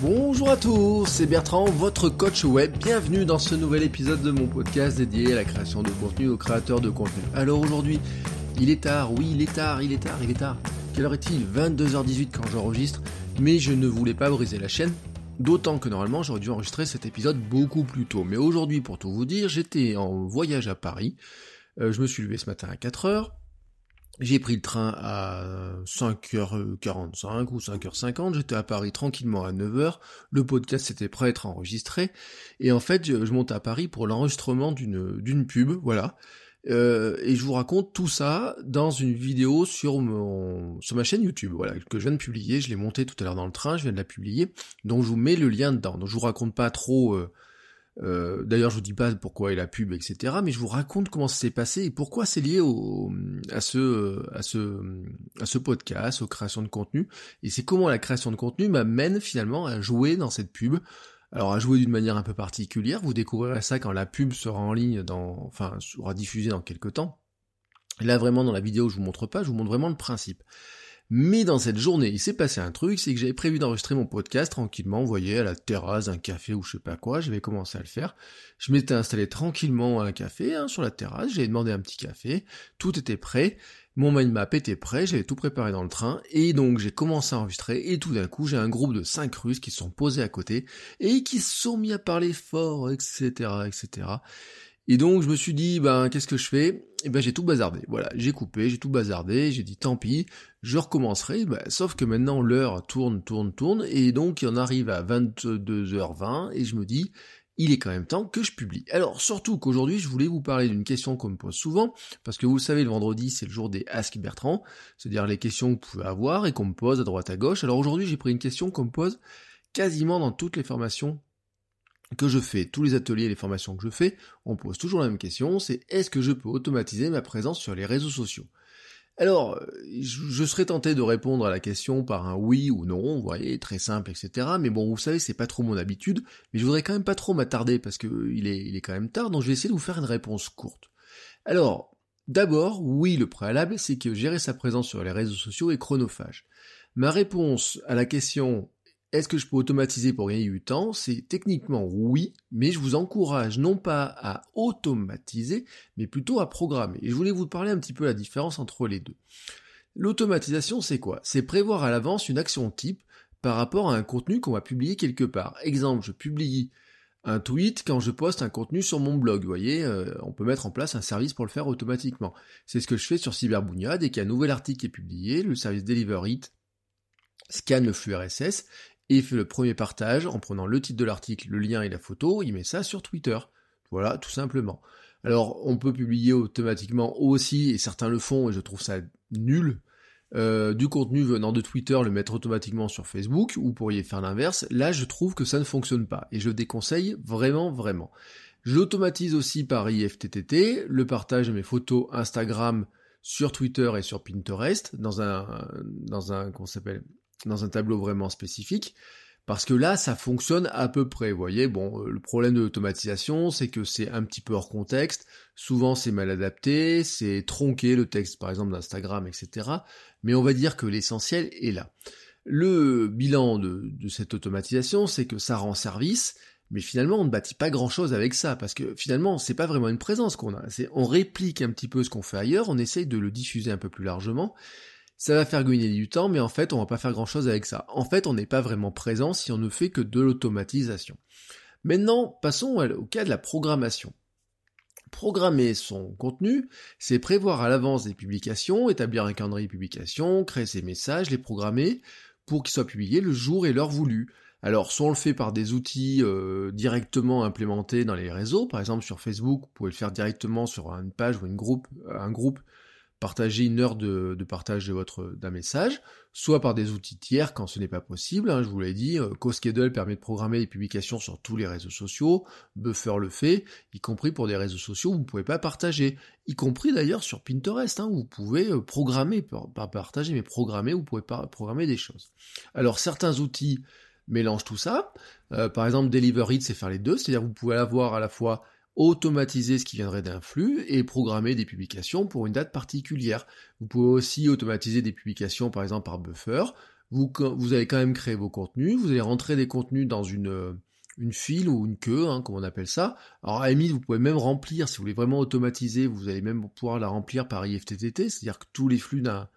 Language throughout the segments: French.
Bonjour à tous, c'est Bertrand, votre coach web. Bienvenue dans ce nouvel épisode de mon podcast dédié à la création de contenu aux créateurs de contenu. Alors aujourd'hui, il est tard, oui, il est tard, il est tard, il est tard. Quelle heure est-il? 22h18 quand j'enregistre, mais je ne voulais pas briser la chaîne. D'autant que normalement j'aurais dû enregistrer cet épisode beaucoup plus tôt. Mais aujourd'hui, pour tout vous dire, j'étais en voyage à Paris. Euh, je me suis levé ce matin à 4h. J'ai pris le train à 5h45 ou 5h50, j'étais à Paris tranquillement à 9h, le podcast était prêt à être enregistré, et en fait je, je monte à Paris pour l'enregistrement d'une, pub, voilà. Euh, et je vous raconte tout ça dans une vidéo sur mon sur ma chaîne YouTube, voilà, que je viens de publier, je l'ai montée tout à l'heure dans le train, je viens de la publier, donc je vous mets le lien dedans. Donc je vous raconte pas trop euh, euh, D'ailleurs, je vous dis pas pourquoi est la pub, etc. Mais je vous raconte comment ça s'est passé et pourquoi c'est lié au, à ce, à ce, à ce podcast, aux créations de contenu. Et c'est comment la création de contenu m'amène finalement à jouer dans cette pub. Alors à jouer d'une manière un peu particulière. Vous découvrirez ça quand la pub sera en ligne, dans, enfin sera diffusée dans quelques temps. Là vraiment dans la vidéo, je vous montre pas, je vous montre vraiment le principe. Mais dans cette journée, il s'est passé un truc, c'est que j'avais prévu d'enregistrer mon podcast tranquillement, vous voyez, à la terrasse d'un café ou je sais pas quoi, j'avais commencé à le faire. Je m'étais installé tranquillement à un café, hein, sur la terrasse, j'avais demandé un petit café, tout était prêt, mon mind map était prêt, j'avais tout préparé dans le train, et donc j'ai commencé à enregistrer, et tout d'un coup, j'ai un groupe de cinq Russes qui sont posés à côté, et qui sont mis à parler fort, etc., etc. Et donc je me suis dit, ben qu'est-ce que je fais? Et eh ben j'ai tout bazardé. Voilà, j'ai coupé, j'ai tout bazardé, j'ai dit tant pis, je recommencerai. Ben, sauf que maintenant l'heure tourne, tourne, tourne, et donc il en arrive à 22h20, et je me dis, il est quand même temps que je publie. Alors surtout qu'aujourd'hui je voulais vous parler d'une question qu'on me pose souvent, parce que vous le savez, le vendredi c'est le jour des Ask Bertrand, c'est-à-dire les questions que vous pouvez avoir et qu'on me pose à droite à gauche. Alors aujourd'hui j'ai pris une question qu'on me pose quasiment dans toutes les formations que je fais, tous les ateliers et les formations que je fais, on pose toujours la même question, c'est est-ce que je peux automatiser ma présence sur les réseaux sociaux? Alors, je serais tenté de répondre à la question par un oui ou non, vous voyez, très simple, etc. Mais bon, vous savez, c'est pas trop mon habitude, mais je voudrais quand même pas trop m'attarder parce que il est, il est quand même tard, donc je vais essayer de vous faire une réponse courte. Alors, d'abord, oui, le préalable, c'est que gérer sa présence sur les réseaux sociaux est chronophage. Ma réponse à la question est-ce que je peux automatiser pour gagner du temps? C'est techniquement oui, mais je vous encourage non pas à automatiser, mais plutôt à programmer. Et je voulais vous parler un petit peu la différence entre les deux. L'automatisation, c'est quoi? C'est prévoir à l'avance une action type par rapport à un contenu qu'on va publier quelque part. Exemple, je publie un tweet quand je poste un contenu sur mon blog. Vous voyez, euh, on peut mettre en place un service pour le faire automatiquement. C'est ce que je fais sur Cyberbounia. Dès qu'il y a un nouvel article est publié, le service Deliver It scanne le flux RSS et fait le premier partage en prenant le titre de l'article, le lien et la photo, il met ça sur Twitter. Voilà, tout simplement. Alors, on peut publier automatiquement aussi, et certains le font, et je trouve ça nul, euh, du contenu venant de Twitter, le mettre automatiquement sur Facebook, ou pourriez faire l'inverse. Là, je trouve que ça ne fonctionne pas, et je déconseille vraiment, vraiment. J'automatise aussi par IFTTT le partage de mes photos Instagram sur Twitter et sur Pinterest, dans un, dans un, qu'on s'appelle, dans un tableau vraiment spécifique. Parce que là, ça fonctionne à peu près. Voyez, bon, euh, le problème de l'automatisation, c'est que c'est un petit peu hors contexte. Souvent, c'est mal adapté, c'est tronqué le texte, par exemple, d'Instagram, etc. Mais on va dire que l'essentiel est là. Le bilan de, de cette automatisation, c'est que ça rend service, mais finalement, on ne bâtit pas grand-chose avec ça, parce que finalement, c'est pas vraiment une présence qu'on a. On réplique un petit peu ce qu'on fait ailleurs, on essaye de le diffuser un peu plus largement, ça va faire gagner du temps, mais en fait, on va pas faire grand chose avec ça. En fait, on n'est pas vraiment présent si on ne fait que de l'automatisation. Maintenant, passons au cas de la programmation. Programmer son contenu, c'est prévoir à l'avance des publications, établir un calendrier de publication, créer ses messages, les programmer pour qu'ils soient publiés le jour et l'heure voulue. Alors, soit on le fait par des outils euh, directement implémentés dans les réseaux, par exemple sur Facebook, vous pouvez le faire directement sur une page ou une groupe, un groupe partager une heure de, partage de votre d'un message, soit par des outils tiers quand ce n'est pas possible. Hein, je vous l'ai dit, euh, CoSchedule permet de programmer les publications sur tous les réseaux sociaux, Buffer le fait, y compris pour des réseaux sociaux où vous ne pouvez pas partager, y compris d'ailleurs sur Pinterest, hein, vous pouvez euh, programmer, pas partager, mais programmer, vous pouvez programmer des choses. Alors certains outils mélangent tout ça. Euh, par exemple, Delivery, c'est faire les deux, c'est-à-dire vous pouvez avoir à la fois automatiser ce qui viendrait d'un flux et programmer des publications pour une date particulière. Vous pouvez aussi automatiser des publications par exemple par buffer. Vous, allez quand même créer vos contenus, vous allez rentrer des contenus dans une, une file ou une queue, hein, comme on appelle ça. Alors à vous pouvez même remplir, si vous voulez vraiment automatiser, vous allez même pouvoir la remplir par IFTTT, c'est-à-dire que tous les flux d'un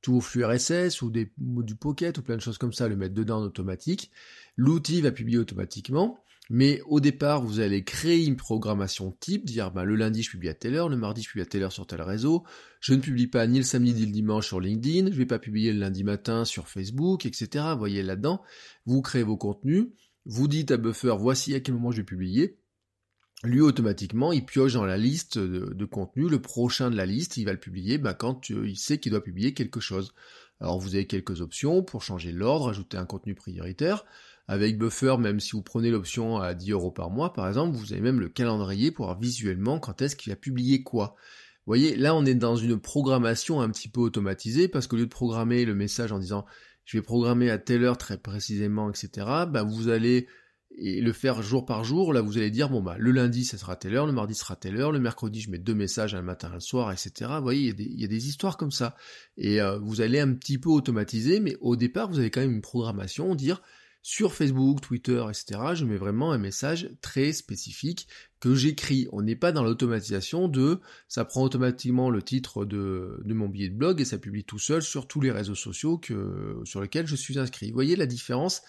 tous vos flux RSS ou, ou du Pocket ou plein de choses comme ça, le mettre dedans en automatique. L'outil va publier automatiquement. Mais au départ, vous allez créer une programmation type, dire bah, le lundi je publie à telle heure, le mardi je publie à telle heure sur tel réseau, je ne publie pas ni le samedi ni le dimanche sur LinkedIn, je ne vais pas publier le lundi matin sur Facebook, etc. Vous voyez là-dedans, vous créez vos contenus, vous dites à Buffer voici à quel moment je vais publier, lui automatiquement il pioche dans la liste de, de contenu le prochain de la liste, il va le publier bah, quand euh, il sait qu'il doit publier quelque chose. Alors vous avez quelques options pour changer l'ordre, ajouter un contenu prioritaire. Avec Buffer, même si vous prenez l'option à 10 euros par mois, par exemple, vous avez même le calendrier pour voir visuellement quand est-ce qu'il a publié quoi. Vous voyez, là on est dans une programmation un petit peu automatisée, parce qu'au lieu de programmer le message en disant je vais programmer à telle heure très précisément, etc., bah vous allez le faire jour par jour, là vous allez dire bon bah le lundi ça sera telle heure, le mardi sera telle heure, le mercredi je mets deux messages un matin un soir, etc. Vous voyez, il y, a des, histoires comme ça. Et euh, vous allez un petit peu automatiser, mais au départ vous avez quand même une programmation, dire sur Facebook, Twitter, etc., je mets vraiment un message très spécifique que j'écris. On n'est pas dans l'automatisation de ça prend automatiquement le titre de, mon billet de blog et ça publie tout seul sur tous les réseaux sociaux que, sur lesquels je suis inscrit. Vous voyez la différence?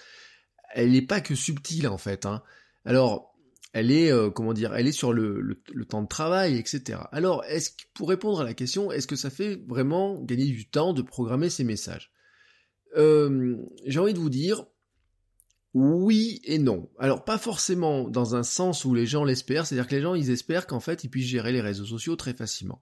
Elle n'est pas que subtile en fait. Hein. Alors, elle est, euh, comment dire, elle est sur le, temps de travail, etc. Alors, est-ce pour répondre à la question, est-ce que ça fait vraiment gagner du temps de programmer ces messages? Euh, J'ai envie de vous dire, oui et non. Alors pas forcément dans un sens où les gens l'espèrent, c'est-à-dire que les gens ils espèrent qu'en fait ils puissent gérer les réseaux sociaux très facilement.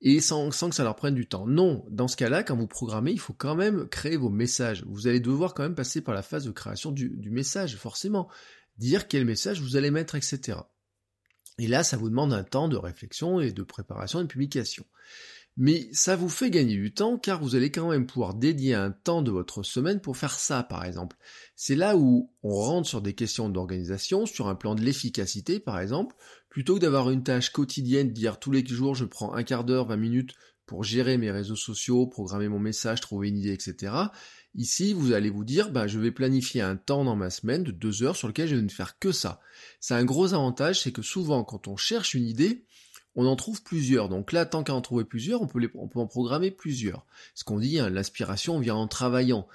Et sans, que ça leur prenne du temps. Non, dans ce cas-là, quand vous programmez, il faut quand même créer vos messages. Vous allez devoir quand même passer par la phase de création du, du message, forcément. Dire quel message vous allez mettre, etc. Et là, ça vous demande un temps de réflexion et de préparation et de publication mais ça vous fait gagner du temps car vous allez quand même pouvoir dédier un temps de votre semaine pour faire ça par exemple. C'est là où on rentre sur des questions d'organisation, sur un plan de l'efficacité par exemple, plutôt que d'avoir une tâche quotidienne, dire tous les jours je prends un quart d'heure, 20 minutes pour gérer mes réseaux sociaux, programmer mon message, trouver une idée, etc. Ici, vous allez vous dire, bah, je vais planifier un temps dans ma semaine de deux heures sur lequel je vais ne faire que ça. C'est un gros avantage, c'est que souvent, quand on cherche une idée, on en trouve plusieurs. Donc là, tant qu'à en trouver plusieurs, on peut, en programmer plusieurs. Ce qu'on dit, hein, l'inspiration vient en travaillant.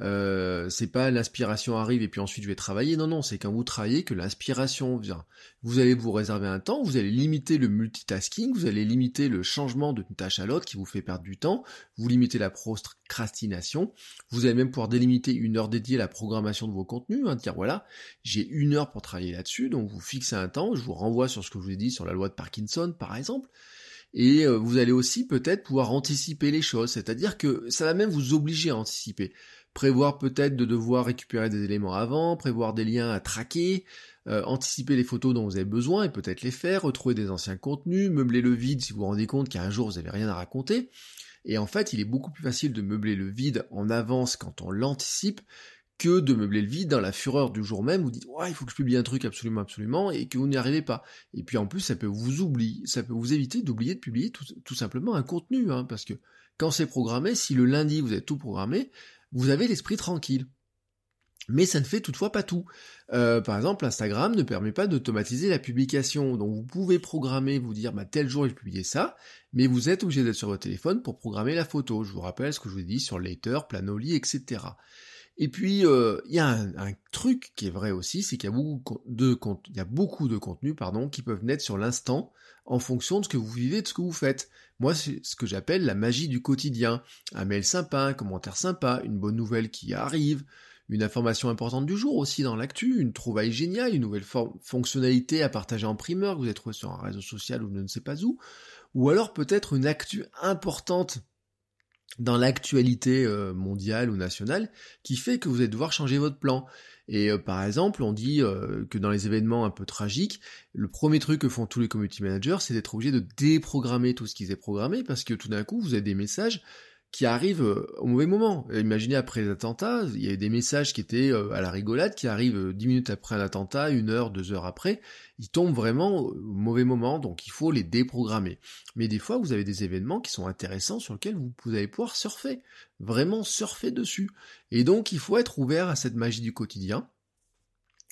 Euh, c'est pas l'inspiration arrive et puis ensuite je vais travailler. Non, non, c'est quand vous travaillez que l'inspiration vient. Vous allez vous réserver un temps, vous allez limiter le multitasking, vous allez limiter le changement d'une tâche à l'autre qui vous fait perdre du temps, vous limitez la procrastination, vous allez même pouvoir délimiter une heure dédiée à la programmation de vos contenus, hein, dire voilà, j'ai une heure pour travailler là-dessus, donc vous fixez un temps, je vous renvoie sur ce que je vous ai dit sur la loi de Parkinson par exemple, et euh, vous allez aussi peut-être pouvoir anticiper les choses, c'est-à-dire que ça va même vous obliger à anticiper prévoir peut-être de devoir récupérer des éléments avant, prévoir des liens à traquer, euh, anticiper les photos dont vous avez besoin et peut-être les faire, retrouver des anciens contenus, meubler le vide si vous vous rendez compte qu'un jour vous n'avez rien à raconter. Et en fait, il est beaucoup plus facile de meubler le vide en avance quand on l'anticipe que de meubler le vide dans la fureur du jour même, vous dites ouais il faut que je publie un truc absolument absolument et que vous n'y arrivez pas. Et puis en plus ça peut vous oublier, ça peut vous éviter d'oublier de publier tout, simplement un contenu, hein, parce que quand c'est programmé, si le lundi vous avez tout programmé, vous avez l'esprit tranquille. Mais ça ne fait toutefois pas tout. Euh, par exemple, Instagram ne permet pas d'automatiser la publication. Donc vous pouvez programmer, vous dire bah, tel jour il publier ça, mais vous êtes obligé d'être sur votre téléphone pour programmer la photo. Je vous rappelle ce que je vous ai dit sur Later, Planoli, etc. Et puis euh, il y a un, truc qui est vrai aussi, c'est qu'il y a beaucoup de contenus pardon qui peuvent naître sur l'instant en fonction de ce que vous vivez, de ce que vous faites. Moi, c'est ce que j'appelle la magie du quotidien. Un mail sympa, un commentaire sympa, une bonne nouvelle qui arrive, une information importante du jour aussi dans l'actu, une trouvaille géniale, une nouvelle fonctionnalité à partager en primeur que vous avez trouvé sur un réseau social ou je ne sais pas où, ou alors peut-être une actu importante dans l'actualité euh, mondiale ou nationale qui fait que vous allez devoir changer votre plan. Et euh, par exemple, on dit euh, que dans les événements un peu tragiques, le premier truc que font tous les community managers, c'est d'être obligé de déprogrammer tout ce qu'ils aient programmé parce que tout d'un coup, vous avez des messages qui arrivent euh, au mauvais moment. Imaginez après les attentats, il y a des messages qui étaient euh, à la rigolade, qui arrivent euh, dix minutes après un attentat, une heure, deux heures après, ils tombent vraiment au mauvais moment, donc il faut les déprogrammer. Mais des fois, vous avez des événements qui sont intéressants sur lesquels vous, vous allez pouvoir surfer, vraiment surfer dessus. Et donc, il faut être ouvert à cette magie du quotidien.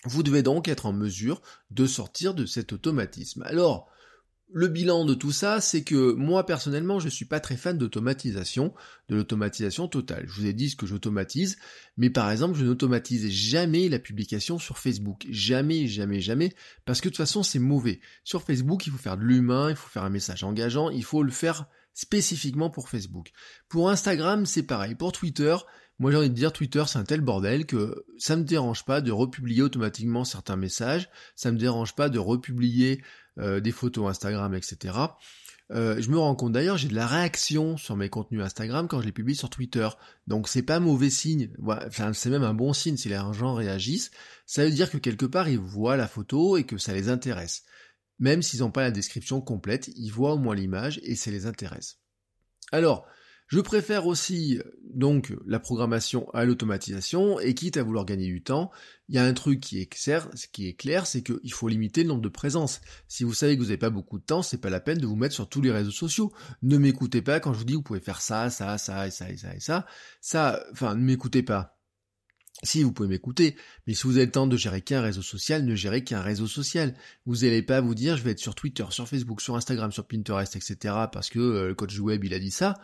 Vous devez donc être en mesure de sortir de cet automatisme. Alors, le bilan de tout ça, c'est que moi personnellement, je suis pas très fan d'automatisation, de l'automatisation totale. Je vous ai dit ce que j'automatise, mais par exemple, je n'automatise jamais la publication sur Facebook. Jamais, jamais, jamais, parce que de toute façon, c'est mauvais. Sur Facebook, il faut faire de l'humain, il faut faire un message engageant, il faut le faire spécifiquement pour Facebook. Pour Instagram, c'est pareil. Pour Twitter, moi j'ai envie de dire Twitter c'est un tel bordel que ça me dérange pas de republier automatiquement certains messages, ça me dérange pas de republier euh, des photos Instagram, etc. Euh, je me rends compte d'ailleurs, j'ai de la réaction sur mes contenus Instagram quand je les publie sur Twitter. Donc c'est pas mauvais signe. Enfin, c'est même un bon signe si les gens réagissent. Ça veut dire que quelque part ils voient la photo et que ça les intéresse. Même s'ils n'ont pas la description complète, ils voient au moins l'image et ça les intéresse. Alors, je préfère aussi donc la programmation à l'automatisation et quitte à vouloir gagner du temps, il y a un truc qui est clair, c'est qu'il faut limiter le nombre de présences. Si vous savez que vous n'avez pas beaucoup de temps, c'est pas la peine de vous mettre sur tous les réseaux sociaux. Ne m'écoutez pas quand je vous dis vous pouvez faire ça, ça, ça et ça et ça et ça. Ça, enfin, ne m'écoutez pas. Si vous pouvez m'écouter, mais si vous avez le temps de gérer qu'un réseau social, ne gérez qu'un réseau social. Vous n'allez pas vous dire je vais être sur Twitter, sur Facebook, sur Instagram, sur Pinterest, etc. parce que euh, le coach web il a dit ça.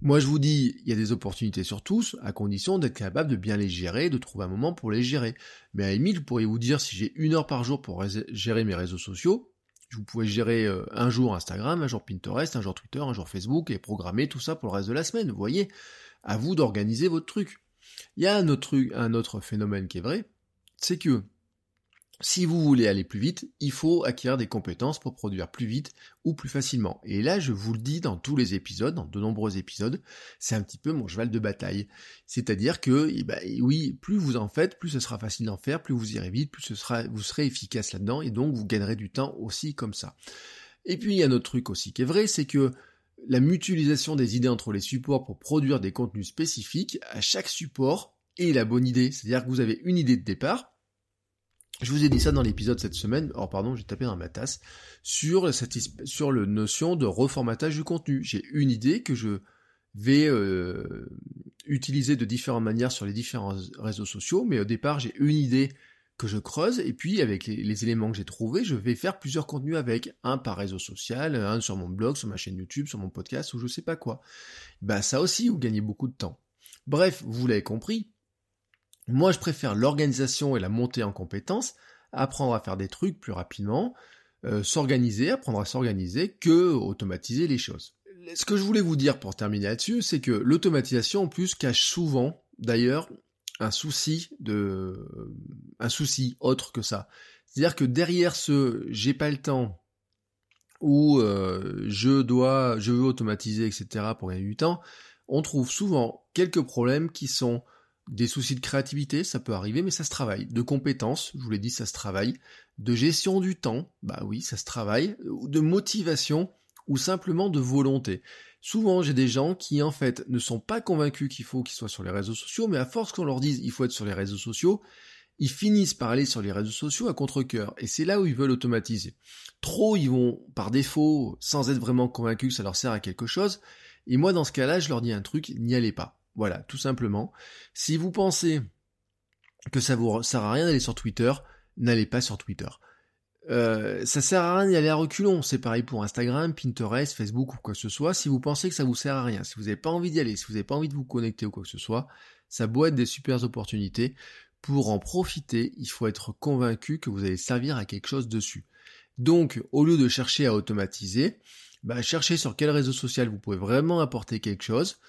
Moi, je vous dis, il y a des opportunités sur tous, à condition d'être capable de bien les gérer, de trouver un moment pour les gérer. Mais à limite, je pourrais vous dire, si j'ai une heure par jour pour gérer mes réseaux sociaux, vous pouvez gérer euh, un jour Instagram, un jour Pinterest, un jour Twitter, un jour Facebook, et programmer tout ça pour le reste de la semaine. Vous voyez, à vous d'organiser votre truc. Il y a un autre un autre phénomène qui est vrai, c'est que si vous voulez aller plus vite, il faut acquérir des compétences pour produire plus vite ou plus facilement. Et là, je vous le dis dans tous les épisodes, dans de nombreux épisodes, c'est un petit peu mon cheval de bataille. C'est-à-dire que, eh ben, oui, plus vous en faites, plus ce sera facile d'en faire, plus vous irez vite, plus vous serez efficace là-dedans, et donc vous gagnerez du temps aussi comme ça. Et puis, il y a un autre truc aussi qui est vrai, c'est que la mutualisation des idées entre les supports pour produire des contenus spécifiques, à chaque support est la bonne idée. C'est-à-dire que vous avez une idée de départ, je vous ai dit ça dans l'épisode cette semaine, oh pardon, j'ai tapé dans ma tasse, sur, le notion de reformatage du contenu. J'ai une idée que je vais euh, utiliser de différentes manières sur les différents réseaux sociaux, mais au départ j'ai une idée que je creuse, et puis avec les, éléments que j'ai trouvés, je vais faire plusieurs contenus avec, un par réseau social, un sur mon blog, sur ma chaîne YouTube, sur mon podcast, ou je sais pas quoi. Bah ça aussi, vous gagnez beaucoup de temps. Bref, vous l'avez compris, moi, je préfère l'organisation et la montée en compétences, apprendre à faire des trucs plus rapidement, euh, s'organiser, apprendre à s'organiser, que automatiser les choses. Ce que je voulais vous dire pour terminer là-dessus, c'est que l'automatisation en plus cache souvent, d'ailleurs, un souci de, un souci autre que ça. C'est-à-dire que derrière ce j'ai pas le temps ou euh, je dois, je veux automatiser, etc. pour gagner du temps, on trouve souvent quelques problèmes qui sont des soucis de créativité, ça peut arriver, mais ça se travaille. De compétences, je vous l'ai dit, ça se travaille. De gestion du temps, bah oui, ça se travaille. De motivation ou simplement de volonté. Souvent, j'ai des gens qui, en fait, ne sont pas convaincus qu'il faut qu'ils soient sur les réseaux sociaux, mais à force qu'on leur dise il faut être sur les réseaux sociaux, ils finissent par aller sur les réseaux sociaux à contre-coeur. Et c'est là où ils veulent automatiser. Trop, ils vont, par défaut, sans être vraiment convaincus que ça leur sert à quelque chose. Et moi, dans ce cas-là, je leur dis un truc, n'y allez pas. Voilà, tout simplement. Si vous pensez que ça vous sert à rien d'aller sur Twitter, n'allez pas sur Twitter. Euh, ça sert à rien d'y aller à reculons. C'est pareil pour Instagram, Pinterest, Facebook ou quoi que ce soit. Si vous pensez que ça vous sert à rien, si vous n'avez pas envie d'y aller, si vous n'avez pas envie de vous connecter ou quoi que ce soit, ça être des super opportunités. Pour en profiter, il faut être convaincu que vous allez servir à quelque chose dessus. Donc, au lieu de chercher à automatiser, bah, cherchez sur quel réseau social vous pouvez vraiment apporter quelque chose.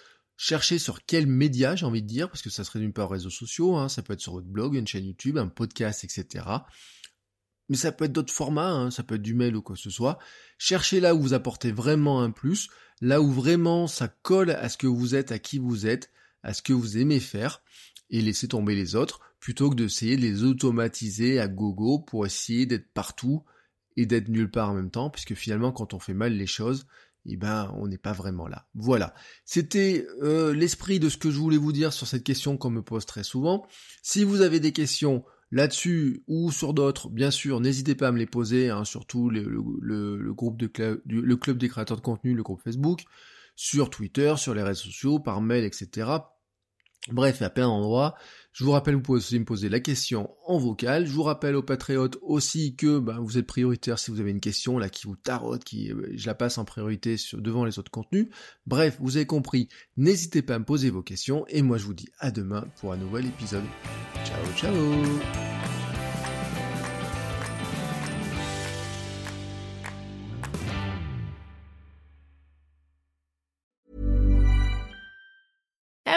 Cherchez sur quel média, j'ai envie de dire, parce que ça serait d'une part réseaux sociaux, hein, ça peut être sur votre blog, une chaîne YouTube, un podcast, etc. mais ça peut être d'autres formats, hein, ça peut être du mail ou quoi que ce soit. Cherchez là où vous apportez vraiment un plus, là où vraiment ça colle à ce que vous êtes, à qui vous êtes, à ce que vous aimez faire, et laissez tomber les autres, plutôt que d'essayer de les automatiser à gogo pour essayer d'être partout et d'être nulle part en même temps, puisque finalement quand on fait mal les choses, eh ben on n'est pas vraiment là. Voilà. C'était euh, l'esprit de ce que je voulais vous dire sur cette question qu'on me pose très souvent. Si vous avez des questions là-dessus ou sur d'autres, bien sûr, n'hésitez pas à me les poser, hein, surtout le, groupe de le club des créateurs de contenu, le groupe Facebook, sur Twitter, sur les réseaux sociaux, par mail, etc. Bref, a plein d'endroits. Je vous rappelle, vous pouvez aussi me poser la question en vocal. Je vous rappelle aux patriotes aussi que bah, vous êtes prioritaire si vous avez une question là qui vous tarote, qui euh, je la passe en priorité devant les autres contenus. Bref, vous avez compris. N'hésitez pas à me poser vos questions et moi je vous dis à demain pour un nouvel épisode. Ciao ciao